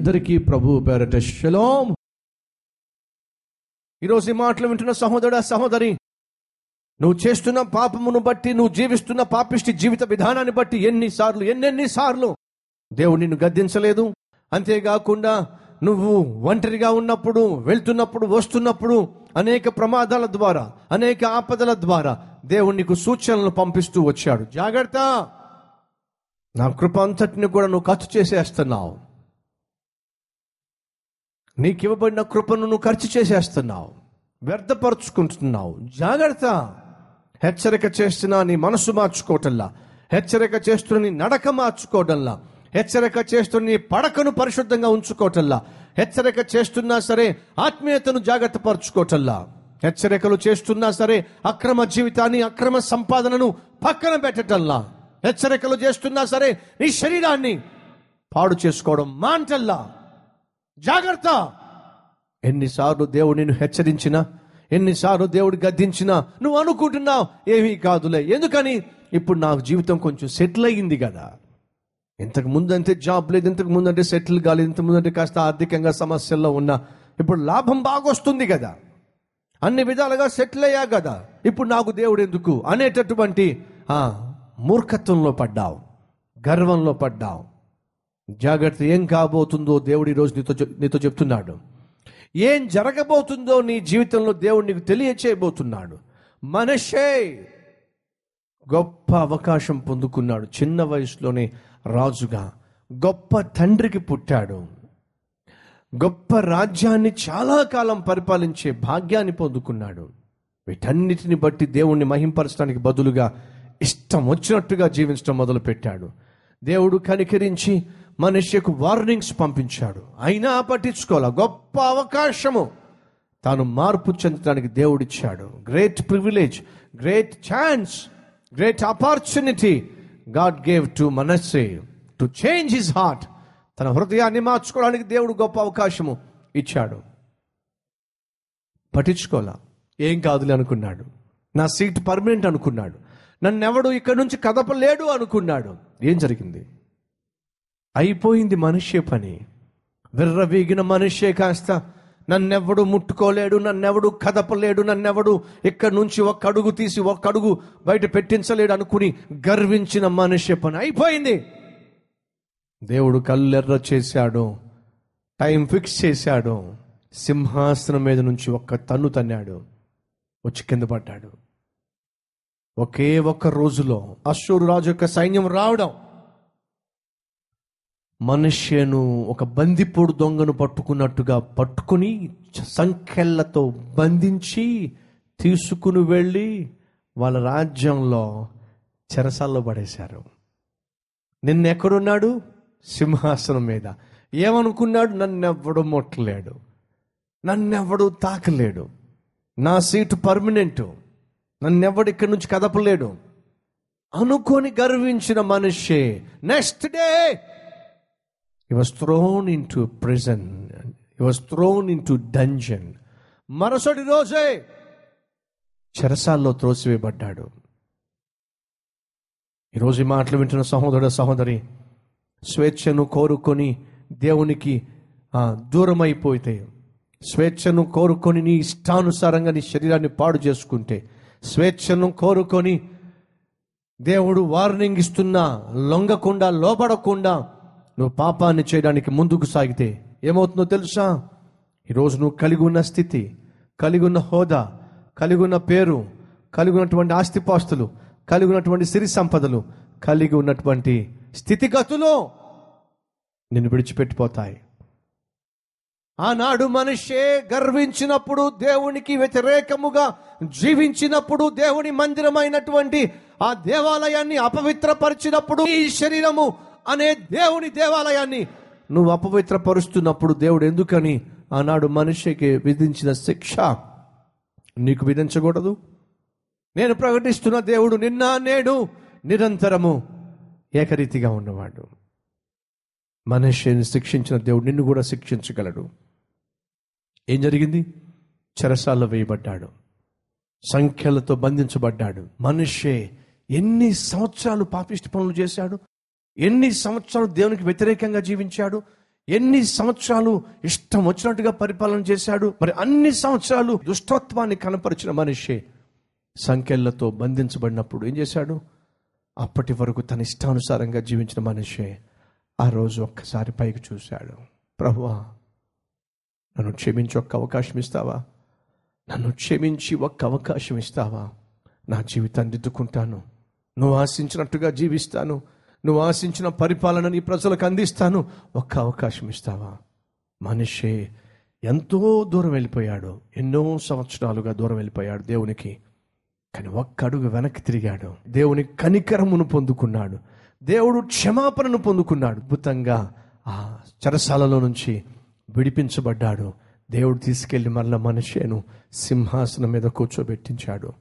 అందరికీ ప్రభు పేరట శలోం. ఈరోజు ఈ మాటలు వింటున్న సహోదరుడా సహోదరి నువ్వు చేస్తున్న పాపమును బట్టి నువ్వు జీవిస్తున్న పాపిష్టి జీవిత విధానాన్ని బట్టి ఎన్నిసార్లు ఎన్నెన్ని సార్లు దేవుడు నిన్ను గద్దించలేదు. అంతేకాకుండా నువ్వు ఒంటరిగా ఉన్నప్పుడు వెళ్తున్నప్పుడు వస్తున్నప్పుడు అనేక ప్రమాదాల ద్వారా అనేక ఆపదల ద్వారా దేవుడు నీకు సూచనలు పంపిస్తూ వచ్చాడు. జాగ్రత్త! నా కృప అంతటిని కూడా నువ్వు ఖర్చు చేసేస్తున్నావు. నీకు ఇవ్వబడిన కృపను నువ్వు ఖర్చు చేసేస్తున్నావు వ్యర్థపరుచుకుంటున్నావు. జాగ్రత్త. హెచ్చరిక చేస్తున్నా నీ మనసు మార్చుకోవటంలా. హెచ్చరిక చేస్తున్న నీ నడక మార్చుకోవటంలా. హెచ్చరిక చేస్తున్న నీ పడకను పరిశుద్ధంగా ఉంచుకోవటంలా. హెచ్చరిక చేస్తున్నా సరే ఆత్మీయతను జాగ్రత్త పరుచుకోవటంలా హెచ్చరికలు చేస్తున్నా సరే అక్రమ జీవితాన్ని అక్రమ సంపాదనను పక్కన పెట్టటంలా. హెచ్చరికలు చేస్తున్నా సరే నీ శరీరాన్ని పాడు చేసుకోవడం మాంటల్లా జాగ్రత్త. ఎన్నిసార్లు దేవుడు నిన్ను హెచ్చరించినా ఎన్నిసార్లు దేవుడు గద్దించినా నువ్వు అనుకుంటున్నావు ఏమీ కాదులే. ఎందుకని? ఇప్పుడు నాకు జీవితం కొంచెం సెటిల్ అయ్యింది కదా. ఇంతకు ముందు అంటే జాబ్ లేదు ఇంతకు ముందు అంటే సెటిల్ కాలేదు ఇంతకు ముందు అంటే కాస్త ఆర్థికంగా సమస్యల్లో ఉన్నా ఇప్పుడు లాభం బాగా వస్తుంది కదా. అన్ని విధాలుగా సెటిల్ అయ్యా కదా. ఇప్పుడు నాకు దేవుడు ఎందుకు? అనేటటువంటి మూర్ఖత్వంలో పడ్డావు గర్వంలో పడ్డావు. జాగ్రత్త ఏం కాబోతుందో దేవుడు ఈరోజు నీతో నీతో చెప్తున్నాడు. ఏం జరగబోతుందో నీ జీవితంలో దేవుడు నీకు తెలియచేయబోతున్నాడు. మనిషే గొప్ప అవకాశం పొందుకున్నాడు. చిన్న వయసులోనే రాజుగా గొప్ప తండ్రికి పుట్టాడు. గొప్ప రాజ్యాన్ని చాలా కాలం పరిపాలించే భాగ్యాన్ని పొందుకున్నాడు. వీటన్నిటిని బట్టి దేవుణ్ణి మహింపరచడానికి బదులుగా ఇష్టం వచ్చినట్టుగా జీవించడం మొదలుపెట్టాడు. దేవుడు కనికరించి మనిషికి వార్నింగ్స్ పంపించాడు. అయినా పట్టించుకోవాలి గొప్ప అవకాశము. తాను మార్పు చెందడానికి దేవుడిచ్చాడు. Great privilege great chance great opportunity God gave to Manasseh to change his heart తన హృదయాన్ని మార్చుకోవడానికి దేవుడు గొప్ప అవకాశము ఇచ్చాడు. పట్టించుకోలా. ఏం కాదులే అనుకున్నాడు. నా సీట్ పర్మనెంట్ అనుకున్నాడు. నన్నెవడు ఇక్కడ నుంచి కదపలేడు అనుకున్నాడు. ఏం జరిగింది? అయిపోయింది మనిషి పని. విర్రవీగిన మనిషే కాస్త నన్నెవడు ముట్టుకోలేడు నన్నెవడు కదపలేడు నన్నెవడు ఇక్కడి నుంచి ఒక్క అడుగు తీసి ఒక్క అడుగు బయట పెట్టించలేడు అనుకుని గర్వించిన మనిషి పని. అయిపోయింది. దేవుడు కళ్ళెర్ర చేశాడు టైం ఫిక్స్ చేశాడు సింహాసనం మీద నుంచి ఒక్క తన్ను తన్నాడు వచ్చి కింద పడ్డాడు. ఒకే ఒక్క రోజులో అశ్వరు రాజు యొక్క సైన్యం రావడం మనుష్యను ఒక బందిపోడు దొంగను పట్టుకున్నట్టుగా పట్టుకుని సంఖ్యలతో బంధించి తీసుకుని వెళ్ళి వాళ్ళ రాజ్యంలో చెరసాల్లో పడేశారు. నిన్న ఎక్కడున్నాడు సింహాసనం మీద. ఏమనుకున్నాడు? నన్నెవ్వడు ముట్టలేడు. నన్నెవ్వడు తాకలేడు. నా సీటు పర్మనెంటు. నన్నెవ్వడు ఇక్కడి నుంచి కదపలేడు. అనుకొని గర్వించిన మనిషి. Next day he was thrown into prison. He was thrown into dungeon. మరుసటి రోజే చెరసాల్లో త్రోసివేయబడ్డాడు. ఈరోజు ఈ మాటలు వింటున్న సహోదరుడు సహోదరి స్వేచ్ఛను కోరుకొని దేవునికి దూరమైపోతే దూరం స్వేచ్ఛను కోరుకొని నీ ఇష్టానుసారంగా నీ శరీరాన్ని పాడు చేసుకుంటే స్వేచ్ఛను కోరుకొని దేవుడు వార్నింగ్ ఇస్తున్నా లొంగకుండా లోపడకుండా నువ్వు పాపాన్ని చేయడానికి ముందుకు సాగితే ఏమవుతుందో తెలుసా? ఈరోజు నువ్వు కలిగి ఉన్న స్థితి కలిగి ఉన్న హోదా కలిగి ఉన్న పేరు కలిగి ఉన్నటువంటి ఆస్తిపాస్తులు కలిగి ఉన్నటువంటి సిరి సంపదలు కలిగి ఉన్నటువంటి స్థితిగతులు నిన్ను విడిచిపెట్టిపోతాయి. ఆనాడు మనిషే గర్వించినప్పుడు దేవునికి వ్యతిరేకముగా జీవించినప్పుడు దేవుని మందిరమైనటువంటి ఆ దేవాలయాన్ని అపవిత్రపరిచినప్పుడు ఈ శరీరము అనే దేవుని దేవాలయాన్ని నువ్వు అపవిత్రపరుస్తున్నప్పుడు దేవుడు ఎందుకని ఆనాడు మనిషికి విధించిన శిక్ష నీకు విధించకూడదు? నేను ప్రకటిస్తున్న దేవుడు నిన్న నేడు నిరంతరము ఏకరీతిగా ఉన్నవాడు. మనిషిని శిక్షించిన దేవుడు నిన్ను కూడా శిక్షించగలడు. ఏం జరిగింది? చెరసాల్లో వేయబడ్డాడు. సంఖ్యలతో బంధించబడ్డాడు. మనిషే ఎన్ని సంవత్సరాలు పాపిష్టి పనులు చేశాడు? ఎన్ని సంవత్సరాలు దేవునికి వ్యతిరేకంగా జీవించాడు? ఎన్ని సంవత్సరాలు ఇష్టం వచ్చినట్టుగా పరిపాలన చేశాడు? మరి అన్ని సంవత్సరాలు దుష్టత్వాన్ని కనపరిచిన మనిషి సంఖ్యలతో బంధించబడినప్పుడు ఏం చేశాడు? అప్పటి వరకు తన ఇష్టానుసారంగా జీవించిన మనిషి ఆ రోజు ఒక్కసారి పైకి చూశాడు. ప్రభువా నన్ను క్షమించి ఒక్క అవకాశం ఇస్తావా? నన్ను క్షమించి ఒక్క అవకాశం ఇస్తావా? నా జీవితాన్ని దిద్దుకుంటాను. నువ్వు ఆశించినట్టుగా జీవిస్తాను. నువ్వు ఆశించిన పరిపాలన నీ ప్రజలకు అందిస్తాను. ఒక్క అవకాశం ఇస్తావా? మనిషి ఎంతో దూరం వెళ్ళిపోయాడు. ఎన్నో సంవత్సరాలుగా దూరం వెళ్ళిపోయాడు దేవునికి. కానీ ఒక్క అడుగు వెనక్కి తిరిగాడు. దేవుని కనికరమును పొందుకున్నాడు. దేవుడు క్షమాపణను పొందుకున్నాడు. అద్భుతంగా ఆ చెరసాలలో నుంచి విడిపించబడ్డాడు. దేవుడు తీసుకెళ్ళి మరల మనిషిను సింహాసనం మీద కూర్చోబెట్టించాడు.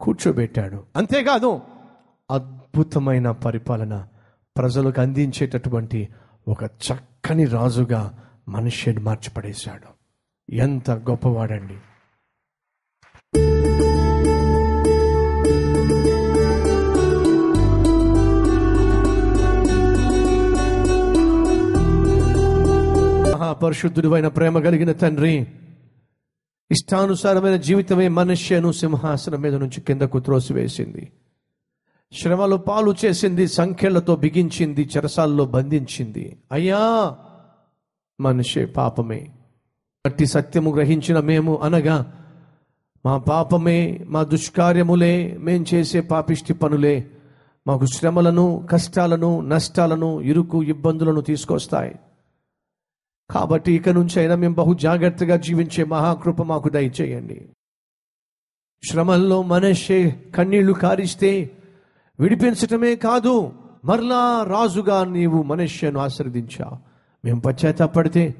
కూర్చోబెట్టాడు. అంతేకాదు అద్భుతమైన పరిపాలన ప్రజలకు అందించేటటువంటి ఒక చక్కని రాజుగా మనుష్యుడు మార్చిపడేశాడు. ఎంత గొప్పవాడండి. మహాపరిశుద్ధుడు అయిన ప్రేమ కలిగిన తండ్రి ఇష్టానుసారమైన జీవితమే మనుష్యను సింహాసనం మీద నుంచి కిందకు త్రోసివేసింది. శ్రమలు పాలు చేసింది సంఖ్యలతో బిగించింది చెరసాల్లో బంధించింది. అయ్యా మనిషే పాపమే. అట్టి సత్యము గ్రహించిన మేము అనగా మా పాపమే మా దుష్కార్యములే మేం చేసే పాపిష్టి పనులే. మాకు శ్రమలను కష్టాలను నష్టాలను ఇరుకు ఇబ్బందులను తీసుకొస్తాయి. కాబట్టి ఇక నుంచి అయినా మేము బహు జాగ్రత్తగా జీవించే మహాకృప మాకు దయచేయండి. శ్రమల్లో మనషే కన్నీళ్ళు కారిస్తే విడిపించటమే కాదు మరలా రాజుగా నీవు మనుష్యను ఆశీర్వదించావు మేము పశ్చాత్తాపడితే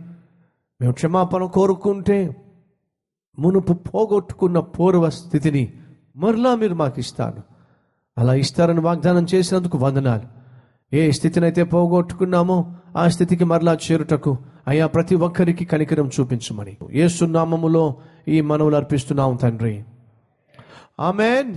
మేము క్షమాపణ కోరుకుంటే మునుపు పోగొట్టుకున్న పూర్వ స్థితిని మరలా మీరు మాకు ఇస్తారు అలా ఇస్తారని వాగ్దానం చేసినందుకు వందనాలు. ఏ స్థితినైతే పోగొట్టుకున్నామో ఆ స్థితికి మరలా చేరుటకు అయ్యా ప్రతి ఒక్కరికి కనికరం చూపించమని. ఏసునామములో ఈ మనవులు అర్పిస్తున్నాము తండ్రి. ఆమెన్.